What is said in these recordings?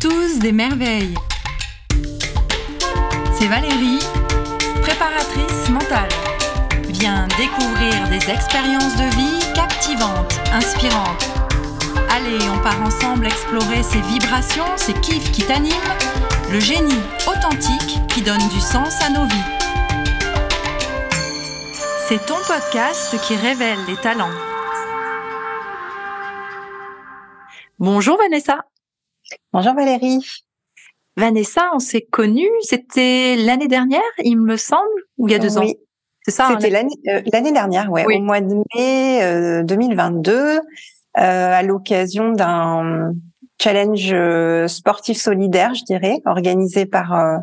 tous des merveilles. C'est Valérie, préparatrice mentale. Viens découvrir des expériences de vie captivantes, inspirantes. Allez, on part ensemble explorer ces vibrations, ces kiffs qui t'animent, le génie authentique qui donne du sens à nos vies. C'est ton podcast qui révèle les talents. Bonjour Vanessa. Bonjour Valérie. Vanessa, on s'est connus, c'était l'année dernière, il me semble, ou il y a deux ans? Oui, c'est ça. C'était l'année euh, l'année dernière, ouais, au mois de mai 2022, euh, euh, à l'occasion d'un challenge sportif solidaire, je dirais, organisé par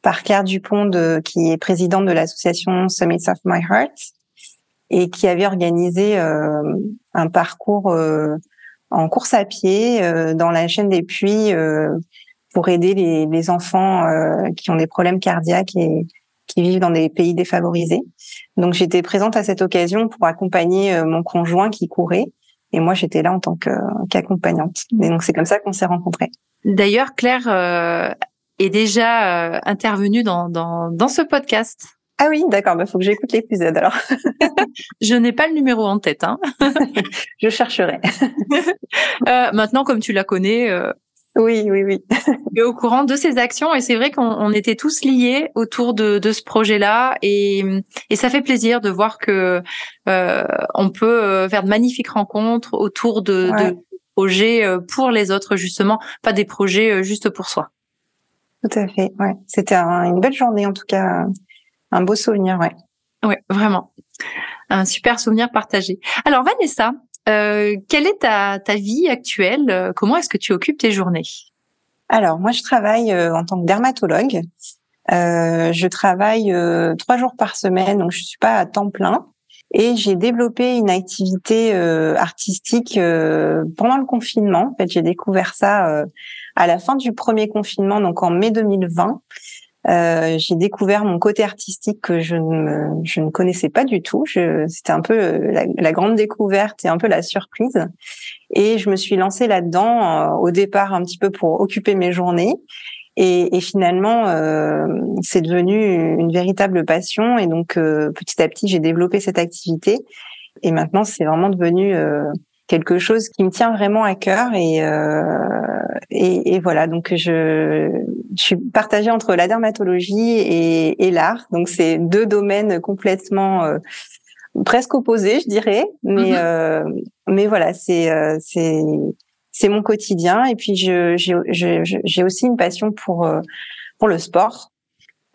par Claire Dupont, de, qui est présidente de l'association Summits of My Heart, et qui avait organisé un parcours en course à pied euh, dans la chaîne des puits euh, pour aider les, les enfants euh, qui ont des problèmes cardiaques et qui vivent dans des pays défavorisés. Donc j'étais présente à cette occasion pour accompagner mon conjoint qui courait et moi j'étais là en tant qu'accompagnante. Et donc c'est comme ça qu'on s'est rencontrés. D'ailleurs Claire est déjà intervenue dans, dans, dans ce podcast. Ah oui, d'accord. Il bah, faut que j'écoute l'épisode alors. je n'ai pas le numéro en tête. Hein. je chercherai. euh, maintenant, comme tu la connais. Euh, oui, oui, oui. tu es au courant de ces actions et c'est vrai qu'on était tous liés autour de, de ce projet-là et, et ça fait plaisir de voir que euh, on peut euh, faire de magnifiques rencontres autour de, de projets euh, pour les autres justement, pas des projets euh, juste pour soi. Tout à fait. Ouais, c'était une belle journée en tout cas un beau souvenir, ouais. Ouais, vraiment. Un super souvenir partagé. Alors Vanessa, euh, quelle est ta, ta vie actuelle? Comment est-ce que tu occupes tes journées? Alors moi, je travaille euh, en tant que dermatologue. Euh, je travaille trois jours par semaine, donc je suis pas à temps plein. Et j'ai développé une activité artistique pendant le confinement. En fait, j'ai découvert ça à la fin du premier confinement, donc en mai 2020. Euh, j'ai découvert mon côté artistique que je ne, je ne connaissais pas du tout. C'était un peu euh, la, grande découverte et un peu la surprise. Et je me suis lancée là-dedans euh, au départ un petit peu pour occuper mes journées. Et, et finalement, euh, c'est devenu une véritable passion. Et donc, petit à petit, j'ai développé cette activité. Et maintenant, c'est vraiment devenu quelque chose qui me tient vraiment à cœur. Et, et, et voilà, donc je, je suis partagée entre la dermatologie et, et l'art. Donc c'est deux domaines complètement euh, presque opposés, je dirais. Mais mm-hmm. euh, mais voilà, c'est euh, c'est c'est mon quotidien. Et puis je j'ai aussi une passion pour euh, pour le sport.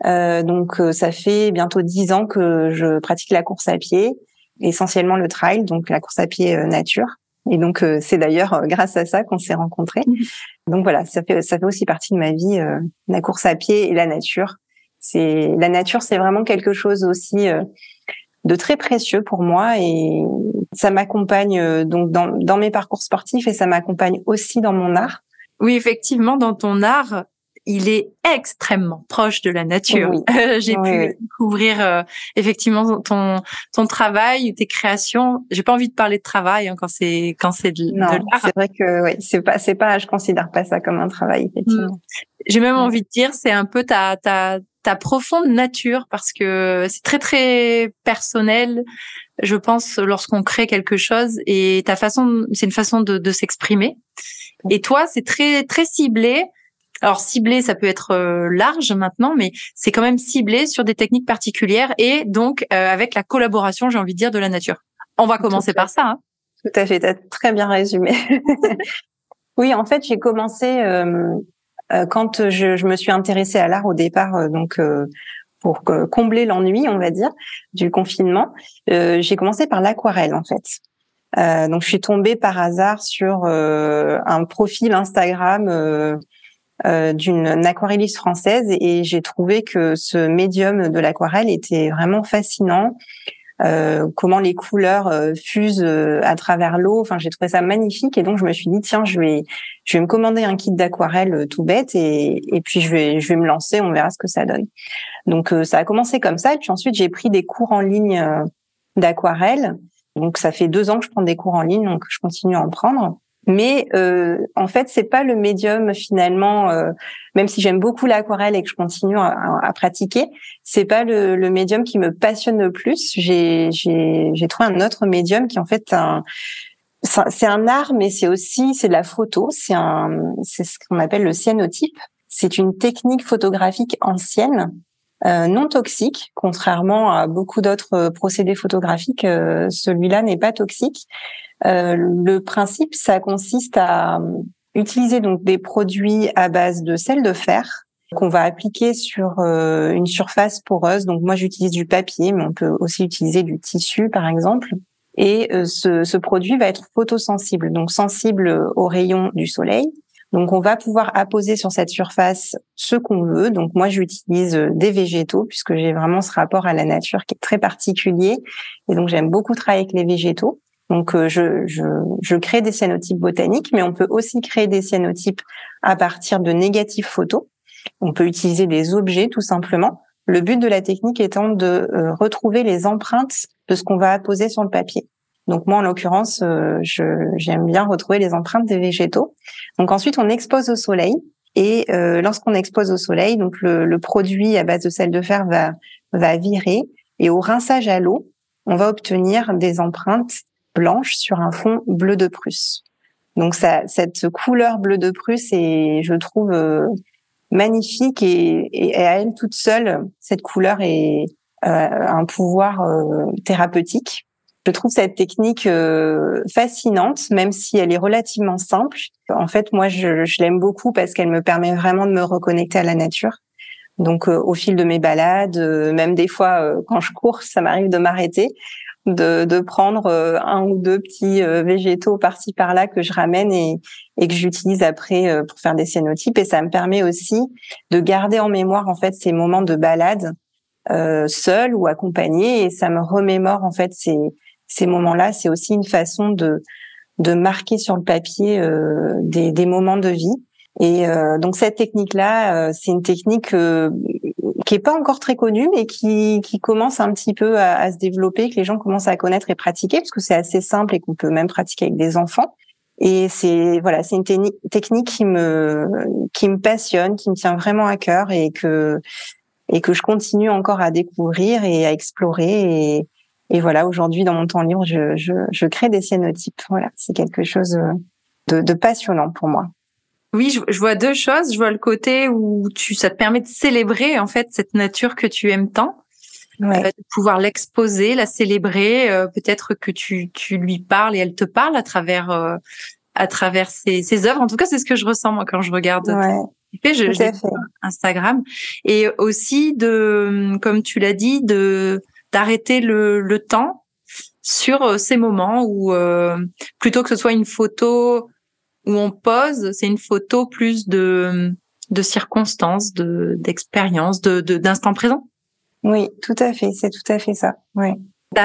donc ça fait bientôt dix ans que je pratique la course à pied, essentiellement le trail, donc la course à pied nature. Et donc euh, c'est d'ailleurs euh, grâce à ça qu'on s'est rencontrés. Mhm. Donc voilà, ça fait ça fait aussi partie de ma vie euh, la course à pied et la nature. C'est la nature, c'est vraiment quelque chose aussi de très précieux pour moi et ça m'accompagne donc dans, dans mes parcours sportifs et ça m'accompagne aussi dans mon art. Oui, effectivement, dans ton art, il est extrêmement proche de la nature. J'ai pu découvrir euh, effectivement ton ton travail, tes créations. J'ai pas envie de parler de travail hein, quand c'est quand c'est de, l'art. C'est vrai que oui, c'est pas c'est pas je considère pas ça comme un travail effectivement. Mm. J'ai même envie de dire c'est un peu ta ta ta profonde nature parce que c'est très très personnel je pense lorsqu'on crée quelque chose et ta façon c'est une façon de, de s'exprimer et toi c'est très très ciblé alors ciblé, ça peut être euh, large maintenant, mais c'est quand même ciblé sur des techniques particulières et donc euh, avec la collaboration, j'ai envie de dire, de la nature. On va commencer par ça. Hein. Tout à fait, tu as très bien résumé. oui, en fait, j'ai commencé euh, quand je, je, me suis intéressée à l'art au départ, donc pour combler l'ennui, on va dire, du confinement. j'ai commencé par l'aquarelle, en fait. Euh, donc, je suis tombée par hasard sur un profil Instagram euh, d'une aquarelliste française et j'ai trouvé que ce médium de l'aquarelle était vraiment fascinant. Euh, comment les couleurs euh, fusent euh, à travers l'eau. Enfin, j'ai trouvé ça magnifique et donc je me suis dit tiens, je vais je vais me commander un kit d'aquarelle tout bête et et puis je vais je vais me lancer, on verra ce que ça donne. Donc ça a commencé comme ça et puis ensuite j'ai pris des cours en ligne d'aquarelle. Donc ça fait deux ans que je prends des cours en ligne, donc je continue à en prendre. Mais euh, en fait, c'est pas le médium finalement. Euh, même si j'aime beaucoup l'aquarelle et que je continue à, à pratiquer, c'est pas le, le, médium qui me passionne le plus. J'ai trouvé un autre médium qui en fait c'est un art, mais c'est aussi c'est de la photo. C'est un c'est ce qu'on appelle le cyanotype. C'est une technique photographique ancienne euh, non toxique, contrairement à beaucoup d'autres procédés photographiques. Euh, celui-là n'est pas toxique. Euh, le principe, ça consiste à utiliser donc des produits à base de sel de fer qu'on va appliquer sur une surface poreuse. Donc moi, j'utilise du papier, mais on peut aussi utiliser du tissu, par exemple. Et ce, ce produit va être photosensible, donc sensible aux rayons du soleil. Donc, on va pouvoir apposer sur cette surface ce qu'on veut. Donc, moi, j'utilise euh, des végétaux puisque j'ai vraiment ce rapport à la nature qui est très particulier. Et donc, j'aime beaucoup travailler avec les végétaux. Donc, euh, je, je, je crée des cyanotypes botaniques, mais on peut aussi créer des cyanotypes à partir de négatifs photos. On peut utiliser des objets, tout simplement. Le but de la technique étant de euh, retrouver les empreintes de ce qu'on va apposer sur le papier. Donc moi, en l'occurrence, euh, j'aime bien retrouver les empreintes des végétaux. Donc ensuite, on expose au soleil. Et euh, lorsqu'on expose au soleil, donc le, produit à base de sel de fer va, va virer. Et au rinçage à l'eau, on va obtenir des empreintes blanches sur un fond bleu de Prusse. Donc ça, cette couleur bleu de Prusse est, je trouve, euh, magnifique et, et, à elle toute seule, cette couleur est un pouvoir thérapeutique. Je trouve cette technique euh, fascinante, même si elle est relativement simple. En fait, moi, je, je l'aime beaucoup parce qu'elle me permet vraiment de me reconnecter à la nature. Donc, euh, au fil de mes balades, euh, même des fois quand je cours, ça m'arrive de m'arrêter, de, de, prendre un ou deux petits végétaux par-ci par-là que je ramène et, et que j'utilise après pour faire des cyanotypes. Et ça me permet aussi de garder en mémoire en fait ces moments de balade euh, seul ou accompagné et ça me remémore en fait ces ces moments-là, c'est aussi une façon de de marquer sur le papier euh, des, des, moments de vie. Et euh, donc cette technique-là, euh, c'est une technique euh, qui est pas encore très connue, mais qui, qui commence un petit peu à, à, se développer, que les gens commencent à connaître et pratiquer, parce que c'est assez simple et qu'on peut même pratiquer avec des enfants. Et c'est voilà, c'est une technique qui me qui me passionne, qui me tient vraiment à cœur et que et que je continue encore à découvrir et à explorer. Et, et voilà, aujourd'hui, dans mon temps libre, je, je, je crée des cyanotypes. Voilà, c'est quelque chose de, de, passionnant pour moi. Oui, je, je, vois deux choses. Je vois le côté où tu, ça te permet de célébrer en fait cette nature que tu aimes tant, ouais. euh, de pouvoir l'exposer, la célébrer. Euh, Peut-être que tu, tu lui parles et elle te parle à travers euh, à travers ses, ses œuvres. En tout cas, c'est ce que je ressens moi quand je regarde. Ouais. Je, je Instagram et aussi de, comme tu l'as dit, de d'arrêter le, le, temps sur euh, ces moments où euh, plutôt que ce soit une photo où on pose, c'est une photo plus de de circonstances, de d'expériences, de d'instant présent. Oui, tout à fait, c'est tout à fait ça. Oui.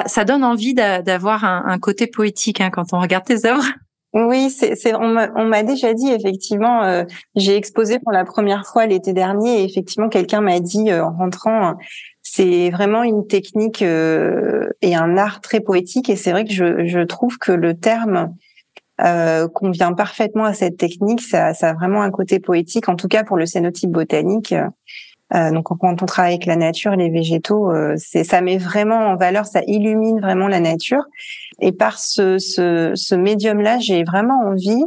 Ça, donne envie d'avoir un, un, côté poétique hein, quand on regarde tes œuvres. Oui, c'est, on m'a déjà dit effectivement. Euh, j'ai exposé pour la première fois l'été dernier et effectivement quelqu'un m'a dit en rentrant, c'est vraiment une technique euh, et un art très poétique. Et c'est vrai que je, je, trouve que le terme euh, convient parfaitement à cette technique. Ça, ça, a vraiment un côté poétique, en tout cas pour le cénotype botanique. Euh, donc quand on travaille avec la nature les végétaux, euh, ça met vraiment en valeur, ça illumine vraiment la nature. Et par ce, ce, ce médium-là, j'ai vraiment envie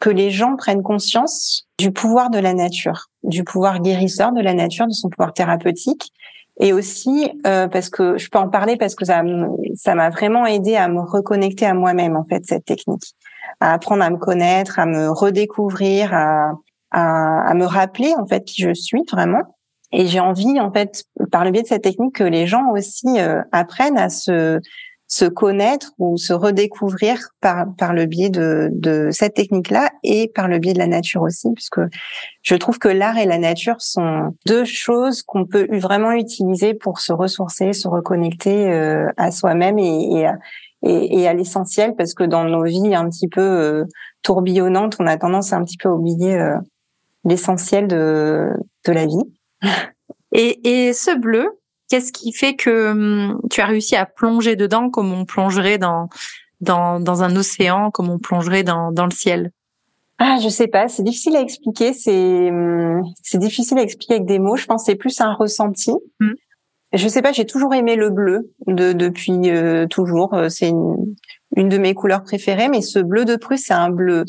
que les gens prennent conscience du pouvoir de la nature, du pouvoir guérisseur de la nature, de son pouvoir thérapeutique, et aussi euh, parce que je peux en parler parce que ça ça m'a vraiment aidé à me reconnecter à moi-même en fait cette technique, à apprendre à me connaître, à me redécouvrir, à, à, à me rappeler en fait qui je suis vraiment. Et j'ai envie en fait par le biais de cette technique que les gens aussi euh, apprennent à se se connaître ou se redécouvrir par par le biais de de cette technique-là et par le biais de la nature aussi, puisque je trouve que l'art et la nature sont deux choses qu'on peut vraiment utiliser pour se ressourcer, se reconnecter euh, à soi-même et, et, à, et, à l'essentiel, parce que dans nos vies un petit peu euh, tourbillonnantes, on a tendance à un petit peu oublier euh, l'essentiel de de la vie. Et, et ce bleu, Qu'est-ce qui fait que hum, tu as réussi à plonger dedans comme on plongerait dans dans, dans un océan comme on plongerait dans, dans le ciel? Ah, je sais pas, c'est difficile à expliquer. C'est hum, c'est difficile à expliquer avec des mots. Je pense c'est plus un ressenti. Mm. Je sais pas, j'ai toujours aimé le bleu de, depuis euh, toujours. Euh, c'est une, une de mes couleurs préférées, mais ce bleu de Prusse, c'est un bleu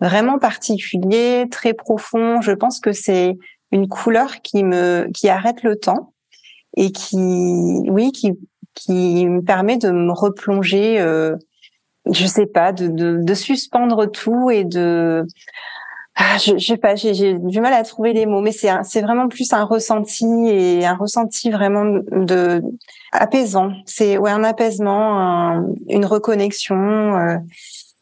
vraiment particulier, très profond. Je pense que c'est une couleur qui me qui arrête le temps et qui oui qui qui me permet de me replonger euh, je sais pas, de, de, de suspendre tout et de ah, je, je sais pas, j'ai du mal à trouver les mots, mais c'est vraiment plus un ressenti et un ressenti vraiment de apaisant. C'est ouais un apaisement, une reconnexion. Euh,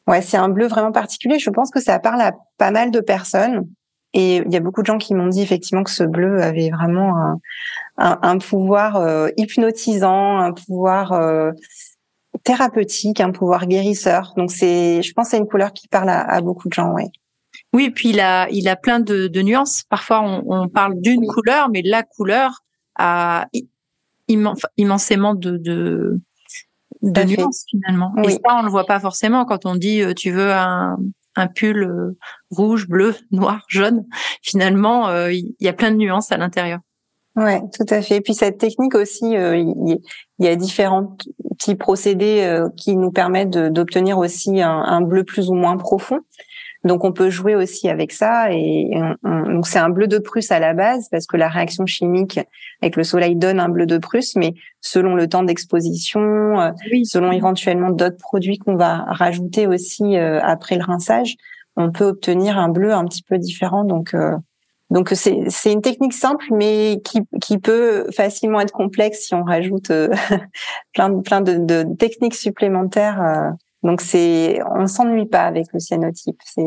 ouais, c'est un bleu vraiment particulier. Je pense que ça parle à pas mal de personnes. Et il y a beaucoup de gens qui m'ont dit effectivement que ce bleu avait vraiment un, un, pouvoir euh, hypnotisant, un pouvoir euh, thérapeutique, un pouvoir guérisseur. Donc c'est, je pense, c'est une couleur qui parle à, beaucoup de gens, ouais. Oui, et puis il a, il a plein de, de nuances. Parfois, on, on parle d'une couleur, mais la couleur a immensément de, de, de nuances finalement. Et ça, on le voit pas forcément quand on dit euh, tu veux un, un pull euh, rouge, bleu, noir, jaune. Finalement, euh, il y a plein de nuances à l'intérieur. Ouais, tout à fait. Et puis cette technique aussi, il y, a différents petits procédés qui nous permettent d'obtenir aussi un, un, bleu plus ou moins profond. Donc on peut jouer aussi avec ça et donc c'est un bleu de Prusse à la base parce que la réaction chimique avec le soleil donne un bleu de Prusse, mais selon le temps d'exposition, euh, selon éventuellement d'autres produits qu'on va rajouter aussi euh, après le rinçage, on peut obtenir un bleu un petit peu différent. Donc euh, donc c'est c'est une technique simple mais qui qui peut facilement être complexe si on rajoute plein de plein de, de techniques supplémentaires donc c'est, on s'ennuie pas avec le cyanotype. C'est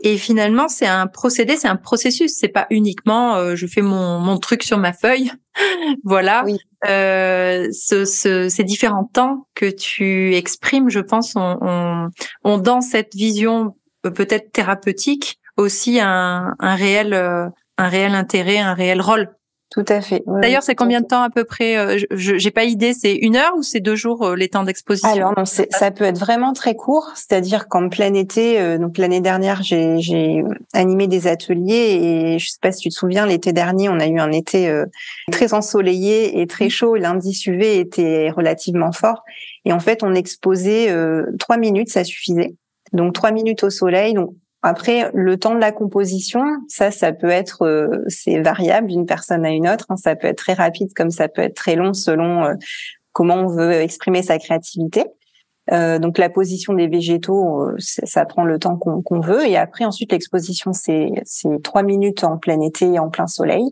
et finalement, c'est un procédé, c'est un processus. C'est pas uniquement euh, je fais mon, mon truc sur ma feuille, voilà. Oui. Euh, ce, ce, ces différents temps que tu exprimes, je pense, ont on, on, dans cette vision euh, peut-être thérapeutique aussi un, un réel euh, un réel intérêt, un réel rôle tout à fait. D'ailleurs, c'est combien de temps à peu près euh, Je J'ai pas idée. C'est une heure ou c'est deux jours euh, les temps d'exposition? Alors non, ça peut être vraiment très court. C'est-à-dire qu'en plein été, euh, donc l'année dernière, j'ai animé des ateliers et je sais pas si tu te souviens, l'été dernier, on a eu un été très ensoleillé et très chaud. L'indice UV était relativement fort et en fait, on exposait trois minutes, ça suffisait. Donc trois minutes au soleil. Donc après, le temps de la composition, ça, ça peut être, euh, c'est variable d'une personne à une autre. Hein. ça peut être très rapide, comme ça peut être très long selon euh, comment on veut exprimer sa créativité. Euh, donc la position des végétaux, ça prend le temps qu'on veut. Et après, ensuite, l'exposition, c'est trois minutes en plein été et en plein soleil.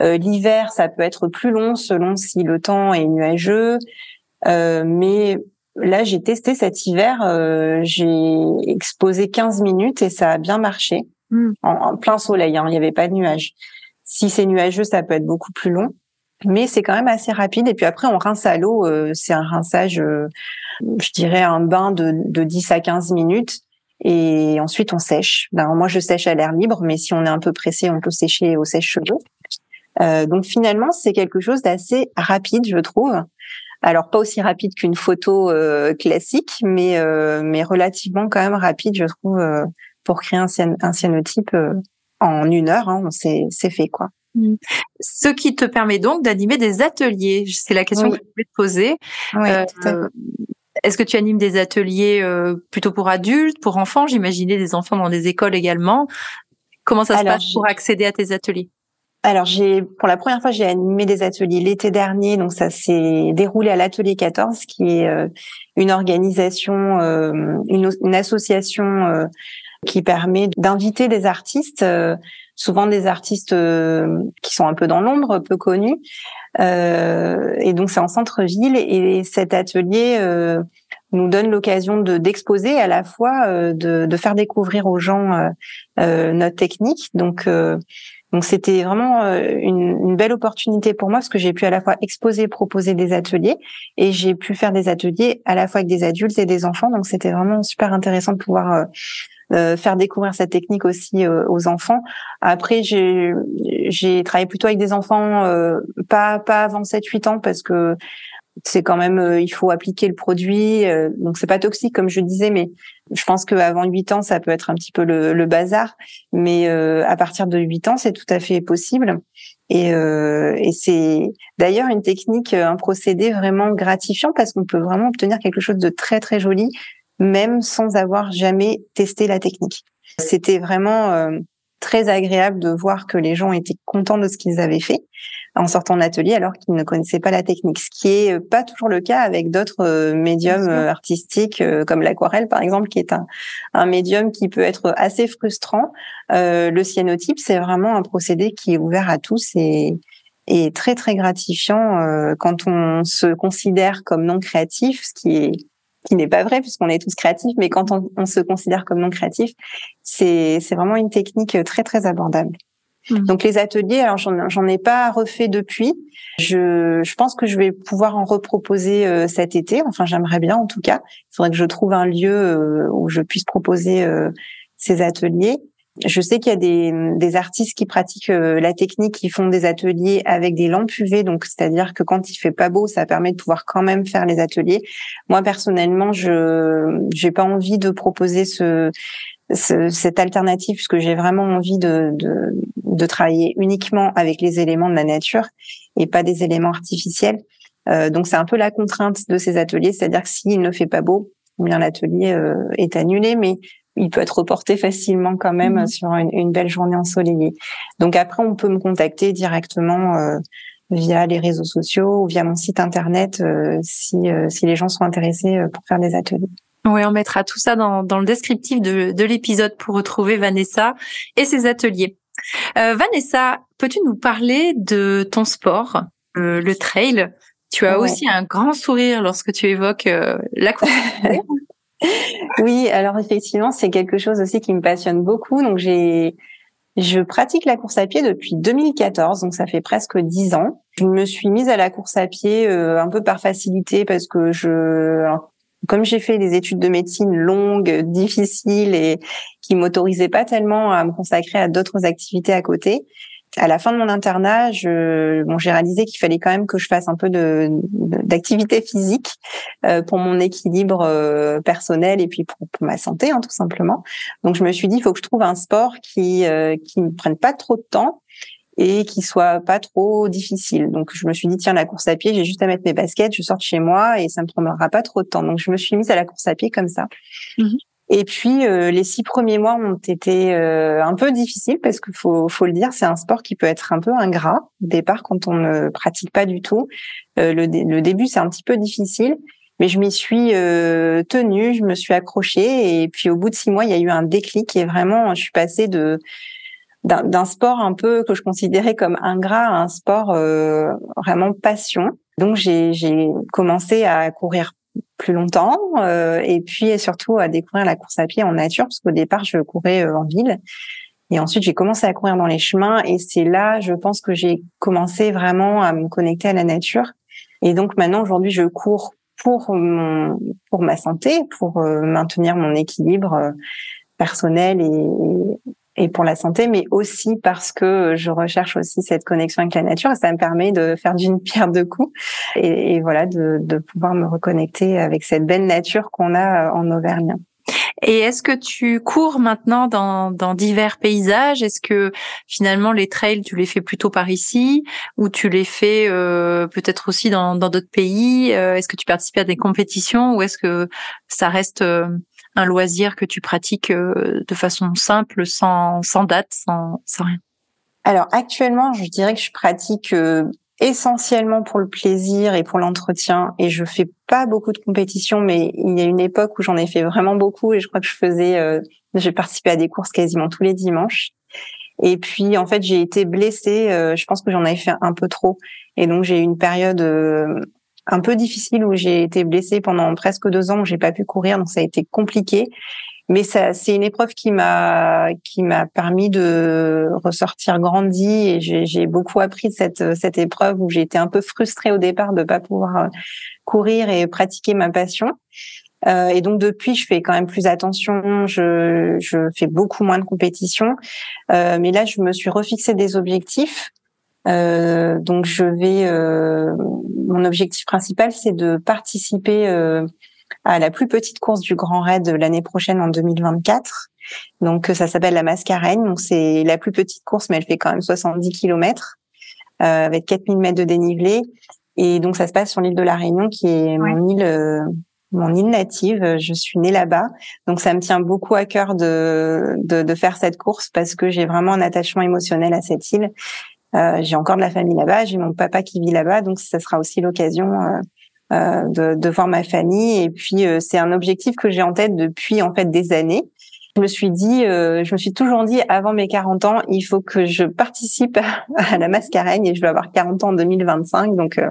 L'hiver, ça peut être plus long selon si le temps est nuageux. mais Là, j'ai testé cet hiver, euh, j'ai exposé 15 minutes et ça a bien marché, hmm. en, plein soleil, hein, il n'y avait pas de nuages. Si c'est nuageux, ça peut être beaucoup plus long, mais c'est quand même assez rapide. Et puis après, on rince à l'eau, euh, c'est un rinçage, euh, je dirais un bain de, de 10 à 15 minutes. Et ensuite, on sèche. Ben, moi, je sèche à l'air libre, mais si on est un peu pressé, on peut sécher au sèche-cheveux. donc finalement, c'est quelque chose d'assez rapide, je trouve. Alors pas aussi rapide qu'une photo euh, classique, mais euh, mais relativement quand même rapide, je trouve, euh, pour créer un, un cyanotype en une heure. Hein, c'est fait quoi. Mmh. Ce qui te permet donc d'animer des ateliers. C'est la question que je voulais te poser. Est-ce que tu animes des ateliers plutôt pour adultes, pour enfants J'imaginais des enfants dans des écoles également? Comment ça se passe pour accéder à tes ateliers? Alors j'ai pour la première fois j'ai animé des ateliers l'été dernier donc ça s'est déroulé à l'atelier 14 qui est euh, une organisation euh, une, association euh, qui permet d'inviter des artistes souvent des artistes qui sont un peu dans l'ombre peu connus et donc c'est en centre-ville et cet atelier nous donne l'occasion de d'exposer à la fois de, de, faire découvrir aux gens notre technique donc donc c'était vraiment euh, une, belle opportunité pour moi parce que j'ai pu à la fois exposer, proposer des ateliers et j'ai pu faire des ateliers à la fois avec des adultes et des enfants. Donc c'était vraiment super intéressant de pouvoir euh, euh, faire découvrir cette technique aussi aux enfants. Après j'ai travaillé plutôt avec des enfants pas pas avant 7 8 ans parce que c'est quand même, euh, il faut appliquer le produit. Euh, donc c'est pas toxique comme je disais, mais je pense qu'avant 8 ans, ça peut être un petit peu le, le bazar. Mais euh, à partir de 8 ans, c'est tout à fait possible. Et, et c'est d'ailleurs une technique, un procédé vraiment gratifiant parce qu'on peut vraiment obtenir quelque chose de très très joli, même sans avoir jamais testé la technique. C'était vraiment très agréable de voir que les gens étaient contents de ce qu'ils avaient fait en sortant de l'atelier alors qu'ils ne connaissaient pas la technique, ce qui est pas toujours le cas avec d'autres euh, médiums euh, artistiques euh, comme l'aquarelle par exemple, qui est un, un médium qui peut être assez frustrant. Euh, le cyanotype, c'est vraiment un procédé qui est ouvert à tous et, et très très gratifiant euh, quand on se considère comme non créatif, ce qui est qui n'est pas vrai puisqu'on est tous créatifs, mais quand on, on se considère comme non créatif, c'est c'est vraiment une technique très très abordable. Mmh. Donc les ateliers, alors j'en ai pas refait depuis. Je, je pense que je vais pouvoir en reproposer euh, cet été. Enfin, j'aimerais bien en tout cas. Il faudrait que je trouve un lieu euh, où je puisse proposer euh, ces ateliers. Je sais qu'il y a des, des, artistes qui pratiquent la technique, qui font des ateliers avec des lampes UV, donc c'est-à-dire que quand il fait pas beau, ça permet de pouvoir quand même faire les ateliers. Moi personnellement, je j'ai pas envie de proposer ce cette alternative puisque j'ai vraiment envie de, de, de, travailler uniquement avec les éléments de la nature et pas des éléments artificiels. Euh, donc c'est un peu la contrainte de ces ateliers, c'est-à-dire que s'il ne fait pas beau, eh bien l'atelier euh, est annulé, mais il peut être reporté facilement quand même mmh. sur une, une, belle journée ensoleillée. Donc après, on peut me contacter directement euh, via les réseaux sociaux ou via mon site internet euh, si, euh, si les gens sont intéressés pour faire des ateliers. Oui, on mettra tout ça dans, dans le descriptif de, de l'épisode pour retrouver Vanessa et ses ateliers. Euh, Vanessa, peux-tu nous parler de ton sport, euh, le trail? Tu as aussi un grand sourire lorsque tu évoques euh, la course. oui, alors effectivement, c'est quelque chose aussi qui me passionne beaucoup. Donc j'ai je pratique la course à pied depuis 2014, donc ça fait presque dix ans. Je me suis mise à la course à pied euh, un peu par facilité parce que je, comme j'ai fait des études de médecine longues, difficiles et qui m'autorisaient pas tellement à me consacrer à d'autres activités à côté, à la fin de mon internat, bon, j'ai réalisé qu'il fallait quand même que je fasse un peu de, d'activité physique euh, pour mon équilibre euh, personnel et puis pour, ma santé, hein, tout simplement. Donc, je me suis dit, il faut que je trouve un sport qui euh, qui me prenne pas trop de temps et qui soit pas trop difficile. Donc je me suis dit tiens la course à pied, j'ai juste à mettre mes baskets, je sors de chez moi et ça me prendra pas trop de temps. Donc je me suis mise à la course à pied comme ça. Mhm. Et puis euh, les six premiers mois ont été euh, un peu difficiles parce qu'il faut faut le dire, c'est un sport qui peut être un peu ingrat au départ quand on ne pratique pas du tout. Euh, le, le, début c'est un petit peu difficile, mais je m'y suis tenue, je me suis accrochée et puis au bout de six mois il y a eu un déclic et vraiment je suis passée de d'un sport un peu que je considérais comme ingrat un sport euh, vraiment passion. Donc j'ai commencé à courir plus longtemps euh, et puis surtout à découvrir la course à pied en nature parce qu'au départ je courais euh, en ville et ensuite j'ai commencé à courir dans les chemins et c'est là je pense que j'ai commencé vraiment à me connecter à la nature et donc maintenant aujourd'hui je cours pour mon pour ma santé pour maintenir mon équilibre personnel et, et pour la santé, mais aussi parce que je recherche aussi cette connexion avec la nature et ça me permet de faire d'une pierre deux coups et, et voilà de, de, pouvoir me reconnecter avec cette belle nature qu'on a en Auvergne. Et est-ce que tu cours maintenant dans, dans divers paysages? Est-ce que finalement les trails, tu les fais plutôt par ici ou tu les fais euh, peut-être aussi dans d'autres pays? Euh, Est-ce que tu participes à des compétitions ou est-ce que ça reste euh, un loisir que tu pratiques euh, de façon simple, sans, sans date, sans, sans rien. Alors actuellement, je dirais que je pratique euh, essentiellement pour le plaisir et pour l'entretien et je fais pas beaucoup de compétitions mais il y a une époque où j'en ai fait vraiment beaucoup et je crois que je faisais euh, j'ai participé à des courses quasiment tous les dimanches. Et puis en fait j'ai été blessée je pense que j'en avais fait un peu trop. Et donc j'ai eu une période un peu difficile où j'ai été blessée pendant presque deux ans où j'ai pas pu courir, donc ça a été compliqué. Mais ça, c'est une épreuve qui m'a qui m'a permis de ressortir grandi et j'ai beaucoup appris de cette cette épreuve où j'ai été un peu frustrée au départ de pas pouvoir euh, courir et pratiquer ma passion. Euh, et donc depuis, je fais quand même plus attention. Je, je fais beaucoup moins de compétitions. Euh, mais là, je me suis refixé des objectifs Euh, donc je vais, euh, mon objectif principal, c'est de participer euh, à la plus petite course du Grand Raid l'année prochaine en 2024. Donc ça s'appelle la Mascareigne. Donc c'est la plus petite course, mais elle fait quand même 70 km euh, avec 4000 mètres de dénivelé. Et donc ça se passe sur l'île de la Réunion, qui est mon île mon île native. Je suis née là-bas, donc ça me tient beaucoup à cœur de, de, de faire cette course parce que j'ai vraiment un attachement émotionnel à cette île. Euh, j'ai encore de la famille là-bas, j'ai mon papa qui vit là-bas, donc ça sera aussi l'occasion euh, euh de, de, voir ma famille. Et puis c'est un objectif que j'ai en tête depuis en fait des années je me suis dit, euh, je me suis toujours dit avant mes 40 ans, il faut que je participe à, la mascareigne et je vais avoir 40 ans en 2025. Donc, euh,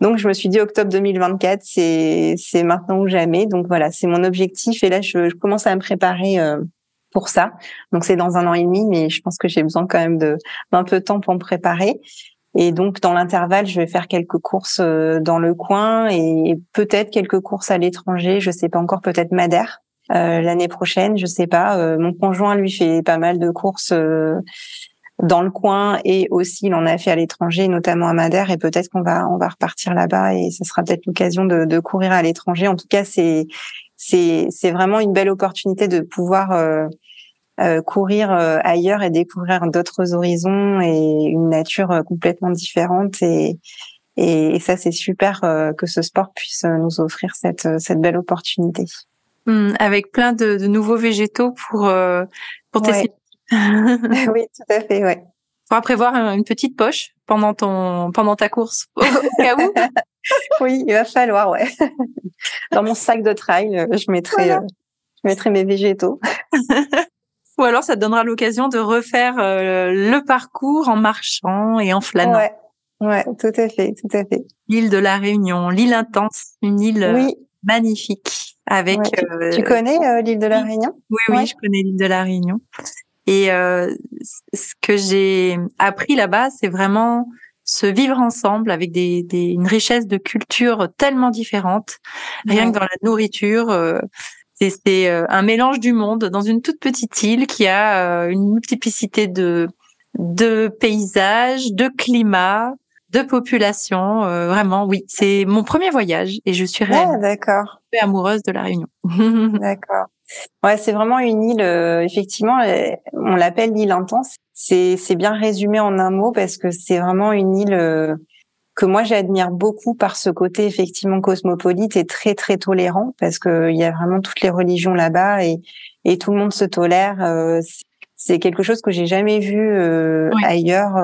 donc je me suis dit octobre 2024, c'est c'est maintenant ou jamais. Donc voilà, c'est mon objectif et là je, je commence à me préparer euh, pour ça. Donc c'est dans un an et demi, mais je pense que j'ai besoin quand même d'un peu de temps pour me préparer. Et donc dans l'intervalle, je vais faire quelques courses dans le coin et peut-être quelques courses à l'étranger. Je sais pas encore, peut-être Madère. Euh, l'année prochaine, je sais pas. Euh, mon conjoint lui fait pas mal de courses euh, dans le coin et aussi il en a fait à l'étranger, notamment à Madère. Et peut-être qu'on va on va repartir là-bas et ce sera peut-être l'occasion de, de, courir à l'étranger. En tout cas, c'est c'est c'est vraiment une belle opportunité de pouvoir euh, courir ailleurs et découvrir d'autres horizons et une nature complètement différente et et, ça c'est super que ce sport puisse nous offrir cette cette belle opportunité. Hmm, avec plein de, de, nouveaux végétaux pour euh, pour tes oui, tout à fait, ouais. Faudra prévoir une petite poche pendant ton pendant ta course au cas où. oui, il va falloir, ouais. Dans mon sac de trail, je mettrai euh, je mettrai mes végétaux. Ou alors ça te donnera l'occasion de refaire euh, le parcours en marchant et en flânant. Ouais. Ouais, tout à fait, tout à fait. L'île de la Réunion, l'île intense, une île oui. magnifique avec. Euh, tu connais euh, l'île de la Réunion? Oui, oui, je connais l'île de la Réunion. Et euh, ce que j'ai appris là-bas, c'est vraiment se vivre ensemble avec des, des, une richesse de cultures tellement différentes. Rien que dans la nourriture, euh, c'est un mélange du monde dans une toute petite île qui a une multiplicité de de paysages, de climats, de population. Euh, vraiment, oui, c'est mon premier voyage et je suis ah, d'accord. amoureuse de la Réunion. d'accord. Ouais, c'est vraiment une île. Euh, effectivement, euh, on l'appelle l'île intense. C'est c'est bien résumé en un mot parce que c'est vraiment une île que moi j'admire beaucoup par ce côté effectivement cosmopolite et très très tolérant parce que il y a vraiment toutes les religions là-bas et et tout le monde se tolère. c'est quelque chose que j'ai jamais vu ailleurs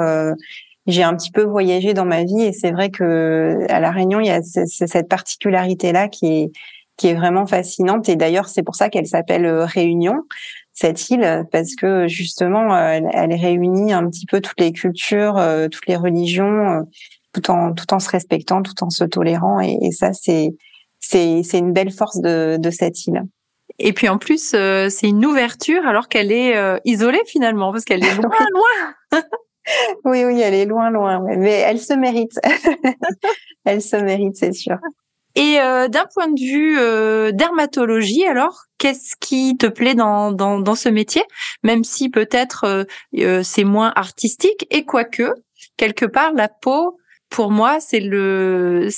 j'ai un petit peu voyagé dans ma vie et c'est vrai que à la Réunion il y a cette particularité là qui est qui est vraiment fascinante et d'ailleurs c'est pour ça qu'elle s'appelle euh, Réunion cette île parce que justement elle, elle, réunit un petit peu toutes les cultures, euh, toutes les religions euh, tout en tout en se respectant, tout en se tolérant et, et ça c'est c'est c'est une belle force de de cette île. Et puis en plus, c'est une ouverture alors qu'elle est isolée finalement, parce qu'elle est loin, loin. oui, oui, elle est loin, loin, mais elle se mérite. elle se mérite, c'est sûr. Et euh, d'un point de vue euh, dermatologie, alors, qu'est-ce qui te plaît dans, dans, dans ce métier? Même si peut-être euh, euh c'est moins artistique, et quoique, quelque part, la peau, pour moi, c'est le...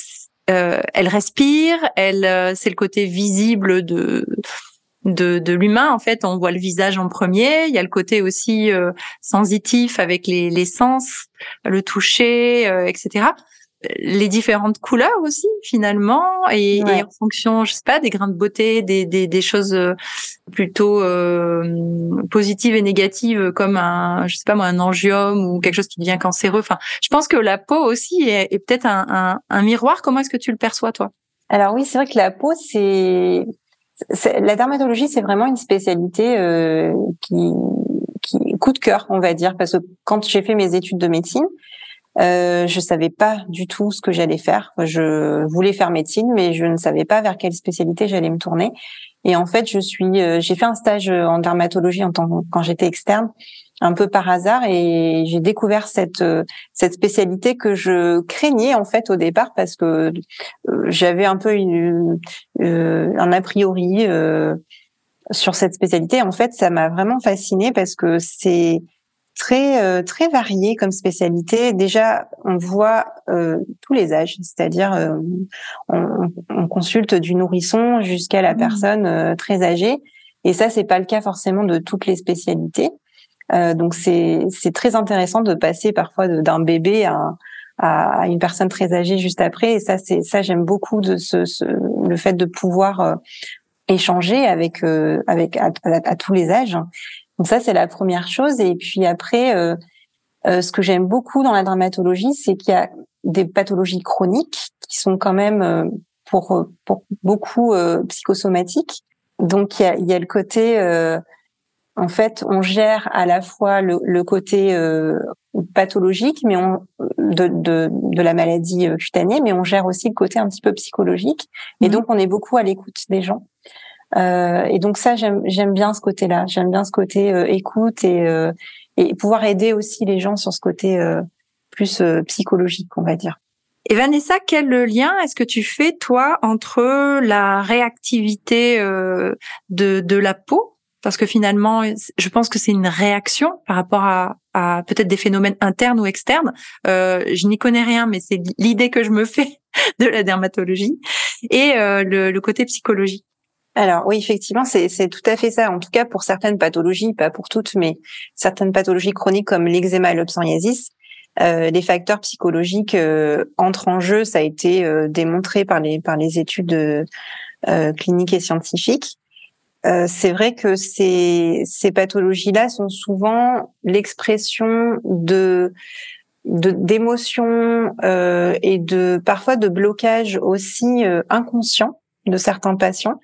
Euh, elle respire, elle, c'est le côté visible de de, de l'humain. En fait, on voit le visage en premier. Il y a le côté aussi euh, sensitif avec les, les sens, le toucher, euh, etc. Les différentes couleurs aussi finalement et, et, en fonction, je sais pas, des grains de beauté, des, des, des choses euh, plutôt positives et négatives comme un, je sais pas moi, un angiome ou quelque chose qui devient cancéreux. Enfin, je pense que la peau aussi est, est peut-être un, un, un miroir. Comment est-ce que tu le perçois toi? Alors oui, c'est vrai que la peau, c'est la dermatologie, c'est vraiment une spécialité euh, qui, qui coup de cœur, on va dire, parce que quand j'ai fait mes études de médecine, euh, je savais pas du tout ce que j'allais faire. Je voulais faire médecine, mais je ne savais pas vers quelle spécialité j'allais me tourner. Et en fait, je suis, euh, j'ai fait un stage en dermatologie en tant quand j'étais externe un peu par hasard et j'ai découvert cette euh, cette spécialité que je craignais en fait au départ parce que euh, j'avais un peu une, euh, un a priori sur cette spécialité. En fait, ça m'a vraiment fascinée parce que c'est très très varié comme spécialité. Déjà, on voit tous les âges, c'est-à-dire on, on, consulte du nourrisson jusqu'à la mmh. personne très âgée. Et ça, c'est pas le cas forcément de toutes les spécialités. Euh, donc c'est c'est très intéressant de passer parfois d'un bébé à, à, une personne très âgée juste après. Et ça c'est ça j'aime beaucoup de ce, ce, le fait de pouvoir euh, échanger avec euh, avec à, à, tous les âges. Donc ça c'est la première chose. Et puis après, euh, ce que j'aime beaucoup dans la dramaturgie, c'est qu'il y a des pathologies chroniques qui sont quand même pour pour beaucoup psychosomatiques. Donc il y a, y a le côté en fait, on gère à la fois le, côté euh, pathologique, mais on, de, de, de, la maladie euh, cutanée, mais on gère aussi le côté un petit peu psychologique. Et mhm. donc, on est beaucoup à l'écoute des gens. Euh, et donc ça, j'aime bien ce côté-là. J'aime bien ce côté écoute et, et pouvoir aider aussi les gens sur ce côté plus psychologique, on va dire. Et Vanessa, quel lien est-ce que tu fais toi entre la réactivité de, de la peau? Parce que finalement, je pense que c'est une réaction par rapport à, à peut-être des phénomènes internes ou externes. Euh, je n'y connais rien, mais c'est l'idée que je me fais de la dermatologie et euh, le, le, côté psychologie. Alors oui, effectivement, c'est tout à fait ça. En tout cas, pour certaines pathologies, pas pour toutes, mais certaines pathologies chroniques comme l'eczéma et le euh, les facteurs psychologiques euh, entrent en jeu. Ça a été euh, démontré par les par les études euh, cliniques et scientifiques. Euh, c'est vrai que ces, ces pathologies-là sont souvent l'expression de d'émotions euh, et de parfois de blocages aussi inconscients de certains patients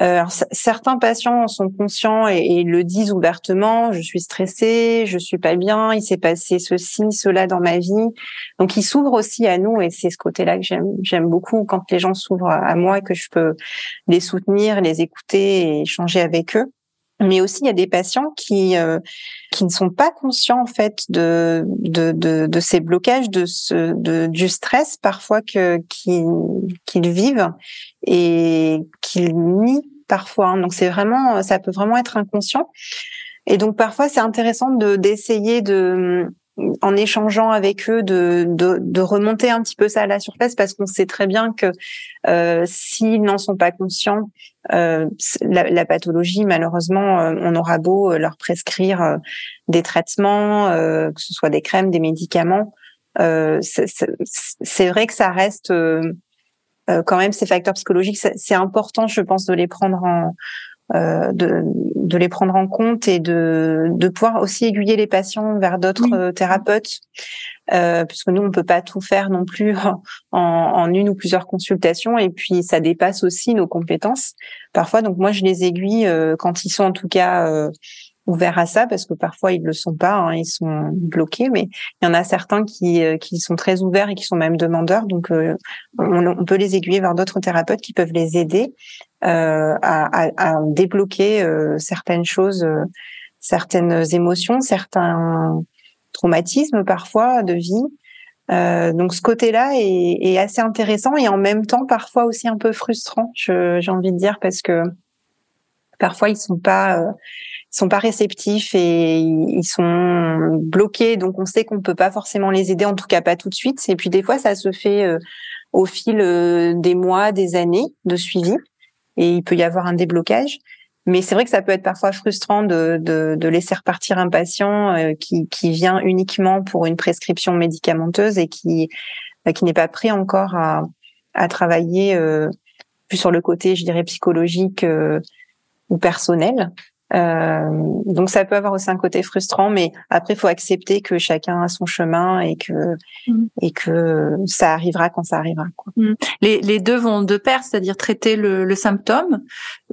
euh, certains patients sont conscients et, le disent ouvertement. Je suis stressé, je suis pas bien, il s'est passé ceci, cela dans ma vie. Donc, ils s'ouvrent aussi à nous et c'est ce côté-là que j'aime. J'aime beaucoup quand les gens s'ouvrent à moi et que je peux les soutenir, les écouter et échanger avec eux mais aussi il y a des patients qui euh, qui ne sont pas conscients en fait de de de, de ces blocages de ce de du stress parfois que qu'ils qu'ils vivent et qu'ils nient parfois. Hein. Donc c'est vraiment, ça peut vraiment être inconscient. Et donc parfois c'est intéressant de d'essayer de en échangeant avec eux de, de, de, remonter un petit peu ça à la surface parce qu'on sait très bien que euh, s'ils n'en sont pas conscients, euh, la, la, pathologie, malheureusement, euh, on aura beau leur prescrire euh, des traitements, euh, que ce soit des crèmes, des médicaments, c'est vrai que ça reste euh, quand même ces facteurs psychologiques, c'est important, je pense, de les prendre en euh, de, de les prendre en compte et de, de pouvoir aussi aiguiller les patients vers d'autres euh, thérapeutes, euh, puisque nous on peut pas tout faire non plus en, en, une ou plusieurs consultations. Et puis ça dépasse aussi nos compétences. Parfois. Donc moi je les aiguille euh, quand ils sont en tout cas ouverts à ça parce que parfois ils le sont pas, hein, ils sont bloqués, mais il y en a certains qui, euh, qui sont très ouverts et qui sont même demandeurs. Donc euh, on, peut les aiguiller vers d'autres thérapeutes qui peuvent les aider euh, à, à, à, débloquer euh, certaines choses, certaines émotions, certains traumatismes parfois de vie. Euh, donc ce côté-là est, est, assez intéressant et en même temps parfois aussi un peu frustrant, j'ai envie de dire, parce que parfois ils sont pas sont pas réceptifs et ils sont bloqués. Donc on sait qu'on peut pas forcément les aider, en tout cas pas tout de suite. Et puis des fois ça se fait euh, au fil euh, des mois, des années de suivi, et il peut y avoir un déblocage. Mais c'est vrai que ça peut être parfois frustrant de, de, de laisser repartir un patient euh, qui, qui vient uniquement pour une prescription médicamenteuse et qui, qui n'est pas prêt encore à, à travailler plus sur le côté, je dirais, psychologique ou personnel. Euh, donc ça peut avoir aussi un côté frustrant, mais après il faut accepter que chacun a son chemin et que mm. et que ça arrivera quand ça arrivera. Quoi. Mm. Les, les deux vont de pair, c'est-à-dire traiter le, le symptôme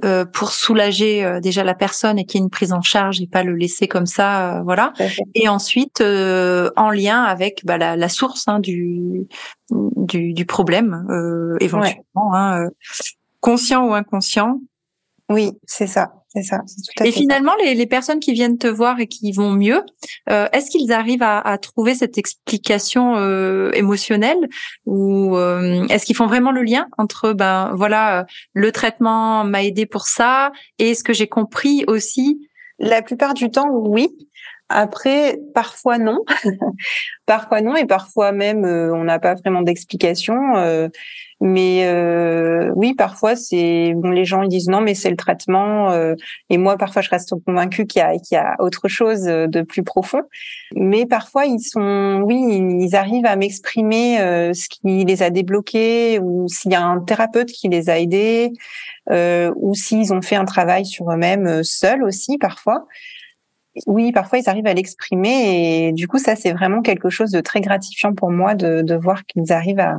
euh, pour soulager euh, déjà la personne et qu'il y ait une prise en charge et pas le laisser comme ça, euh, voilà. Et ensuite euh, en lien avec bah, la, la, source hein, du, du, du problème éventuellement, hein, conscient ou inconscient. Oui, c'est ça c'est ça. Tout à et finalement, les, les, personnes qui viennent te voir et qui vont mieux, euh, est-ce qu'ils arrivent à, à, trouver cette explication euh, émotionnelle ou euh, est-ce qu'ils font vraiment le lien entre ben voilà le traitement m'a aidé pour ça et ce que j'ai compris aussi? La plupart du temps, oui. Après, parfois non, parfois non, et parfois même euh, on n'a pas vraiment d'explication. Euh, mais euh, oui, parfois c'est bon, les gens ils disent non, mais c'est le traitement. et moi, parfois, je reste convaincue qu'il y a qu'il y a autre chose de plus profond. Mais parfois, ils sont, oui, ils arrivent à m'exprimer ce qui les a débloqués, ou s'il y a un thérapeute qui les a aidés, ou s'ils ont fait un travail sur eux-mêmes seuls aussi parfois oui, parfois ils arrivent à l'exprimer et du coup ça c'est vraiment quelque chose de très gratifiant pour moi de, de voir qu'ils arrivent à,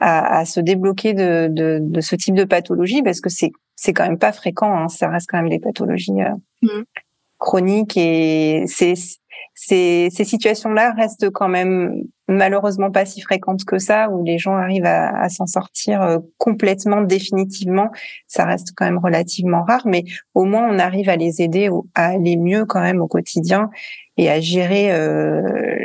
à, à, se débloquer de, de, de, ce type de pathologie parce que c'est c'est quand même pas fréquent, hein, ça reste quand même des pathologies euh, mmh. chroniques et c'est ces, ces situations-là restent quand même malheureusement pas si fréquentes que ça, où les gens arrivent à, à s'en sortir euh, complètement, définitivement. Ça reste quand même relativement rare, mais au moins on arrive à les aider à aller mieux quand même au quotidien et à gérer euh,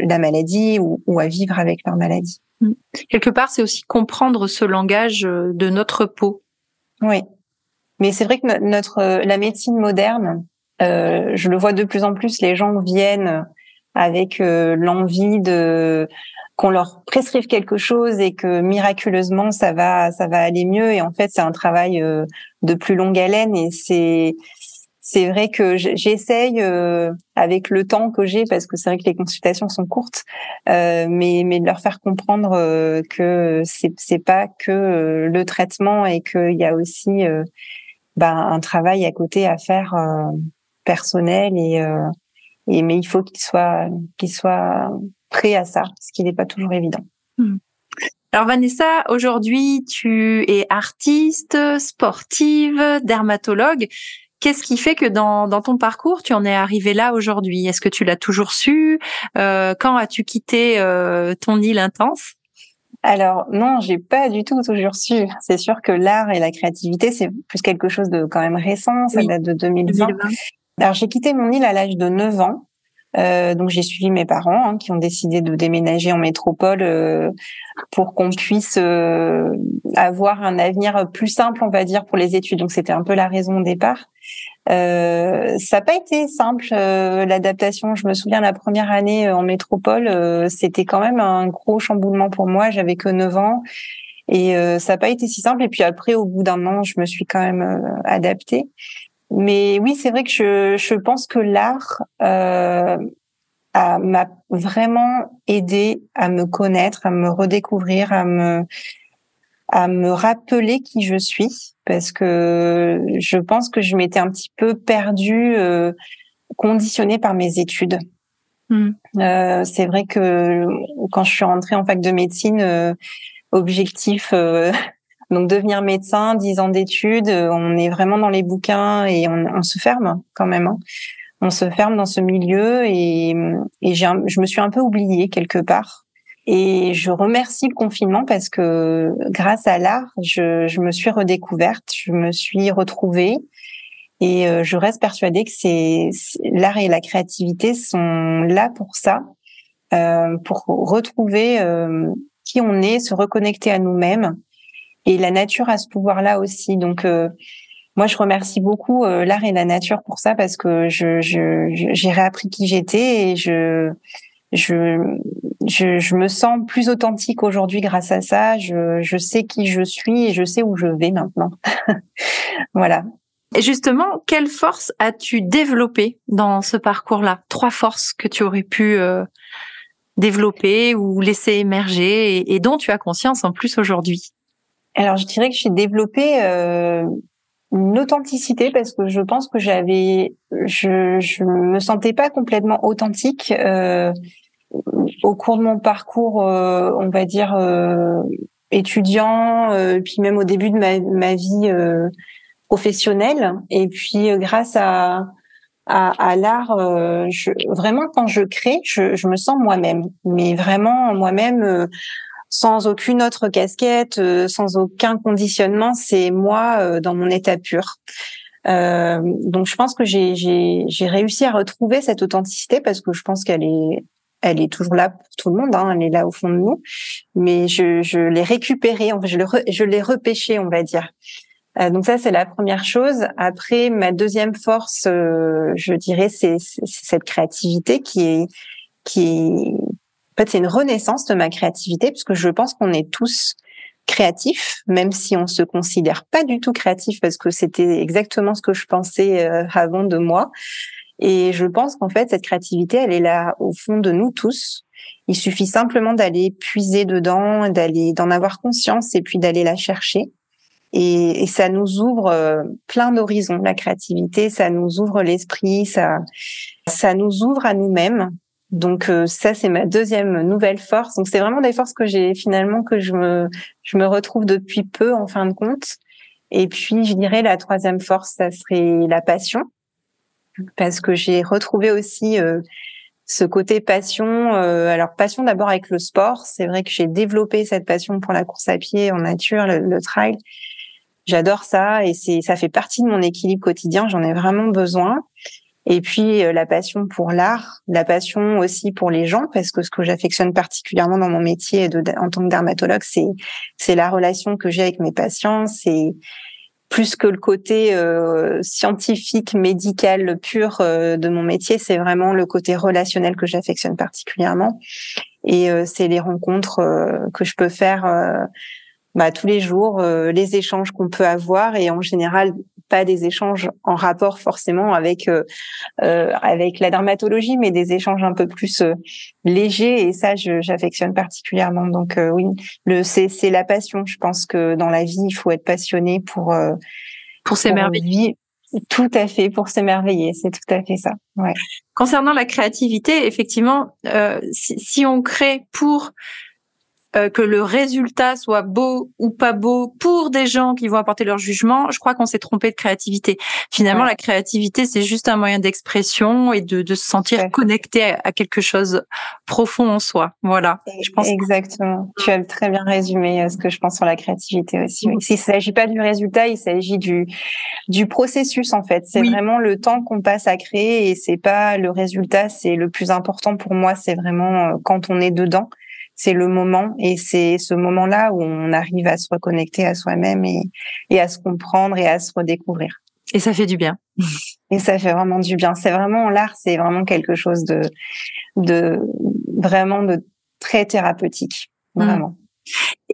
la maladie ou, ou, à vivre avec leur maladie. Mmh. Quelque part, c'est aussi comprendre ce langage euh, de notre peau. Oui, mais c'est vrai que notre la médecine moderne, euh, je le vois de plus en plus, les gens viennent avec euh, l'envie de qu'on leur prescrive quelque chose et que miraculeusement ça va ça va aller mieux. Et en fait c'est un travail euh, de plus longue haleine. Et c'est c'est vrai que j'essaye euh, avec le temps que j'ai parce que c'est vrai que les consultations sont courtes mais mais de leur faire comprendre que c'est c'est pas que le traitement et qu'il y a aussi ben, un travail à côté à faire personnel et et mais il faut qu'il soit qu'il soit prêt à ça, ce qui n'est pas toujours évident. Hmm. Alors Vanessa, aujourd'hui tu es artiste, sportive, dermatologue. Qu'est-ce qui fait que dans, dans ton parcours, tu en es arrivé là aujourd'hui? Est-ce que tu l'as toujours su? Euh, Quand as-tu quitté euh, ton île intense? Alors non, j'ai pas du tout toujours su. C'est sûr que l'art et la créativité, c'est plus quelque chose de quand même récent. Ça date de 2020. 2020. Alors j'ai quitté mon île à l'âge de 9 ans. Euh, donc j'ai suivi mes parents hein, qui ont décidé de déménager en métropole euh, pour qu'on puisse euh, avoir un avenir plus simple, on va dire, pour les études. Donc c'était un peu la raison au départ. Euh, ça n'a pas été simple l'adaptation. Je me souviens la première année en métropole, c'était quand même un gros chamboulement pour moi. J'avais que 9 ans et ça n'a pas été si simple. Et puis après, au bout d'un an, je me suis quand même adaptée. Mais oui, c'est vrai que je, je pense que l'art euh, m'a vraiment aidé à me connaître, à me redécouvrir, à me à me rappeler qui je suis, parce que je pense que je m'étais un petit peu perdue, euh, conditionnée par mes études. Hmm. Euh, c'est vrai que quand je suis rentrée en fac de médecine, euh, objectif euh, donc devenir médecin, dix ans d'études, euh, on est vraiment dans les bouquins et on, on se ferme quand même. Hein. On se ferme dans ce milieu et, et je me suis un peu oubliée quelque part. Et je remercie le confinement parce que grâce à l'art, je, je, me suis redécouverte, je me suis retrouvée et euh, je reste persuadée que c'est l'art et la créativité sont là pour ça, euh, pour retrouver euh, qui on est, se reconnecter à nous-mêmes et la nature a ce pouvoir-là aussi. Donc, euh, moi, je remercie beaucoup euh, l'art et la nature pour ça parce que je, j'ai réappris qui j'étais et je, je, je, je, me sens plus authentique aujourd'hui grâce à ça. Je, je sais qui je suis et je sais où je vais maintenant. voilà. Et justement, quelle force as-tu développé dans ce parcours-là? Trois forces que tu aurais pu euh, développer ou laisser émerger et dont tu as conscience en plus aujourd'hui? Alors, je dirais que j'ai développé euh, une authenticité parce que je pense que j'avais, je, je me sentais pas complètement authentique euh, au cours de mon parcours, euh, on va dire étudiant, puis même au début de ma, vie professionnelle. Et puis, grâce à à, l'art, vraiment quand je crée, je, je me sens moi-même, mais vraiment moi-même sans aucune autre casquette, euh, sans aucun conditionnement. C'est moi euh, dans mon état pur. Euh, donc je pense que j'ai j'ai réussi à retrouver cette authenticité parce que je pense qu'elle est elle est toujours là pour tout le monde, hein, elle est là au fond de nous, mais je, je l'ai récupérée, je l'ai je l'ai repêchée, on va dire. Euh, donc ça, c'est la première chose. Après, ma deuxième force, euh, je dirais, c'est cette créativité qui est, qui est, fait, c'est une renaissance de ma créativité, puisque je pense qu'on est tous créatifs, même si on se considère pas du tout créatif, parce que c'était exactement ce que je pensais euh, avant de moi. Et je pense qu'en fait, cette créativité, elle est là au fond de nous tous. Il suffit simplement d'aller puiser dedans, d'aller d'en avoir conscience et puis d'aller la chercher. Et, et, ça nous ouvre euh, plein d'horizons, la créativité, ça nous ouvre l'esprit, ça, ça nous ouvre à nous-mêmes. Donc euh, ça, c'est ma deuxième nouvelle force. Donc c'est vraiment des forces que j'ai finalement que je me, je me retrouve depuis peu en fin de compte. Et puis je dirais la troisième force, ça serait la passion, parce que j'ai retrouvé aussi euh, ce côté passion. alors passion d'abord avec le sport. C'est vrai que j'ai développé cette passion pour la course à pied en nature, le, le trail. J'adore ça et c'est ça fait partie de mon équilibre quotidien. J'en ai vraiment besoin. Et puis euh, la passion pour l'art, la passion aussi pour les gens, parce que ce que j'affectionne particulièrement dans mon métier en tant que dermatologue, c'est c'est la relation que j'ai avec mes patients. C'est plus que le côté euh, scientifique, médical pur euh, de mon métier, c'est vraiment le côté relationnel que j'affectionne particulièrement. Et c'est les rencontres que je peux faire bah, tous les jours, euh, les échanges qu'on peut avoir et en général pas des échanges en rapport forcément avec euh, euh avec la dermatologie, mais des échanges un peu plus euh, légers et ça j'affectionne particulièrement. Donc oui, le c'est c'est la passion. Je pense que dans la vie il faut être passionné pour pour s'émerveiller. Tout à fait, pour s'émerveiller, c'est tout à fait ça. Ouais. Concernant la créativité, effectivement, si, si on crée pour euh, que le résultat soit beau ou pas beau pour des gens qui vont apporter leur jugement, je crois qu'on s'est trompé de créativité. Finalement, la créativité, c'est juste un moyen d'expression et de, de, se sentir connecté à, quelque chose profond en soi. Voilà. Je pense Exactement. Tu as très bien résumé euh, ce que je pense sur la créativité aussi. Oui. Il s'agit pas du résultat, il s'agit du du processus en fait. C'est vraiment le temps qu'on passe à créer et c'est pas le résultat. C'est le plus important pour moi. C'est vraiment euh, quand on est dedans c'est le moment et c'est ce moment-là où on arrive à se reconnecter à soi-même et, et à se comprendre et à se redécouvrir. Et ça fait du bien. Et ça fait vraiment du bien. C'est vraiment l'art, c'est vraiment quelque chose de, de vraiment de très thérapeutique, mmh. vraiment.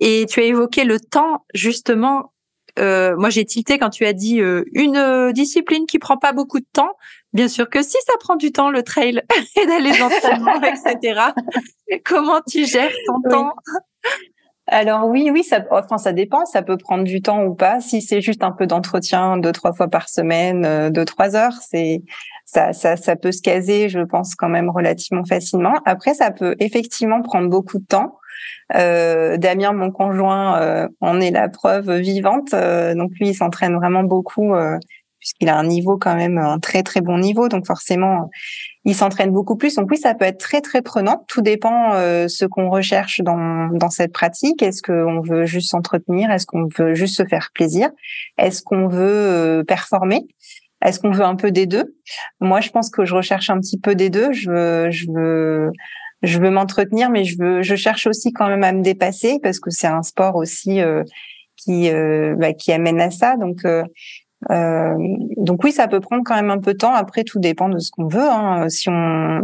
Et tu as évoqué le temps justement euh, moi j'ai tilté quand tu as dit euh, une euh, discipline qui prend pas beaucoup de temps. Bien sûr que si ça prend du temps le trail et d'aller dans l'entraînement, etc. Comment tu gères ton temps? Alors oui, oui, ça, enfin ça dépend, ça peut prendre du temps ou pas. Si c'est juste un peu d'entretien, deux trois fois par semaine, deux trois heures, c'est ça, ça, ça peut se caser, je pense quand même relativement facilement. Après, ça peut effectivement prendre beaucoup de temps. Euh, Damien, mon conjoint, euh, en est la preuve vivante. Euh, donc lui, il s'entraîne vraiment beaucoup puisqu'il a un niveau quand même un très très bon niveau. Donc forcément, il s'entraîne beaucoup plus. Donc oui, ça peut être très très prenant. Tout dépend ce qu'on recherche dans dans cette pratique. Est-ce qu'on veut juste s'entretenir? Est-ce qu'on veut juste se faire plaisir? Est-ce qu'on veut performer? Est-ce qu'on veut un peu des deux? Moi, je pense que je recherche un petit peu des deux. Je veux, je veux, je veux m'entretenir, mais je veux, je cherche aussi quand même à me dépasser parce que c'est un sport aussi euh, qui euh, bah, qui amène à ça. Donc euh, euh, donc oui, ça peut prendre quand même un peu de temps. Après, tout dépend de ce qu'on veut. Hein. Si on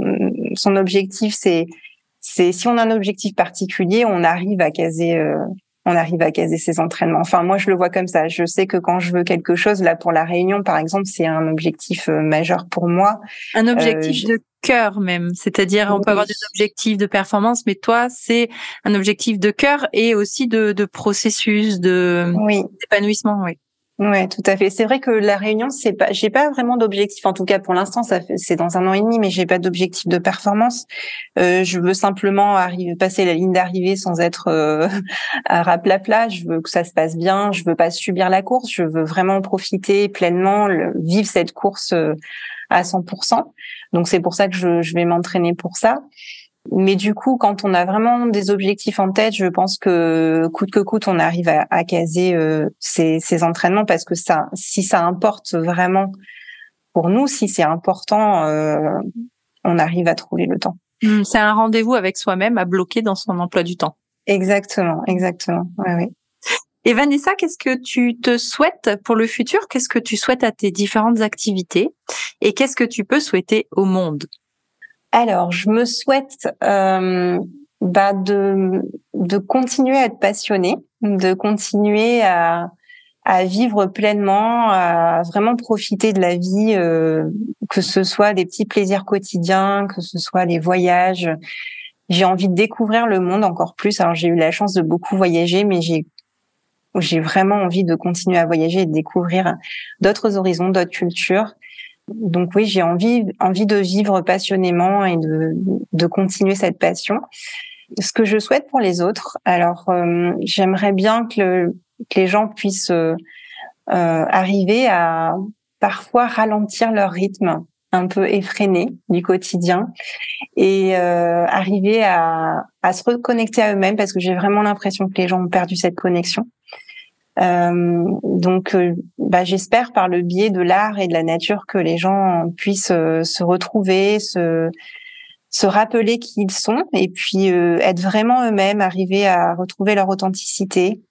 son objectif c'est c'est si on a un objectif particulier, on arrive à caser euh, on arrive à caser ses entraînements. Enfin, moi, je le vois comme ça. Je sais que quand je veux quelque chose, là, pour la réunion, par exemple, c'est un objectif majeur pour moi. Un objectif de cœur même. C'est-à-dire, on peut avoir des objectifs de performance, mais toi, c'est un objectif de cœur et aussi de, de processus, de oui. d'épanouissement. Oui. Ouais, tout à fait. C'est vrai que la réunion, c'est pas, j'ai pas vraiment d'objectif. En tout cas, pour l'instant, ça fait, c'est dans un an et demi, mais j'ai pas d'objectif de performance. Euh, je veux simplement arriver, passer la ligne d'arrivée sans être euh, à raplapla. Je veux que ça se passe bien. Je veux pas subir la course. Je veux vraiment profiter pleinement, vivre cette course euh, à 100%. Donc c'est pour ça que je, je vais m'entraîner pour ça. Mais du coup, quand on a vraiment des objectifs en tête, je pense que coûte que coûte, on arrive à, à caser euh, ces, ces, entraînements parce que ça, si ça importe vraiment pour nous, si c'est important, euh, on arrive à trouver le temps. Mmh, c'est un rendez-vous avec soi-même à bloquer dans son emploi du temps. Exactement, exactement. Ouais, ouais. Et Vanessa, qu'est-ce que tu te souhaites pour le futur? Qu'est-ce que tu souhaites à tes différentes activités? Et qu'est-ce que tu peux souhaiter au monde? Alors, je me souhaite euh, bah de, de continuer à être passionnée, de continuer à, à vivre pleinement, à vraiment profiter de la vie, euh, que ce soit des petits plaisirs quotidiens, que ce soit les voyages. J'ai envie de découvrir le monde encore plus. Alors j'ai eu la chance de beaucoup voyager, mais j'ai j'ai vraiment envie de continuer à voyager et de découvrir d'autres horizons, d'autres cultures. Donc oui, j'ai envie, envie de vivre passionnément et de, de continuer cette passion. Ce que je souhaite pour les autres, alors euh, j'aimerais bien que, que, les gens puissent euh, arriver à parfois ralentir leur rythme un peu effréné du quotidien et euh, arriver à, à se reconnecter à eux-mêmes parce que j'ai vraiment l'impression que les gens ont perdu cette connexion. Euh, donc, euh, bah, j'espère par le biais de l'art et de la nature que les gens puissent euh, se retrouver, se se rappeler qui ils sont et puis être vraiment eux-mêmes, arriver à retrouver leur authenticité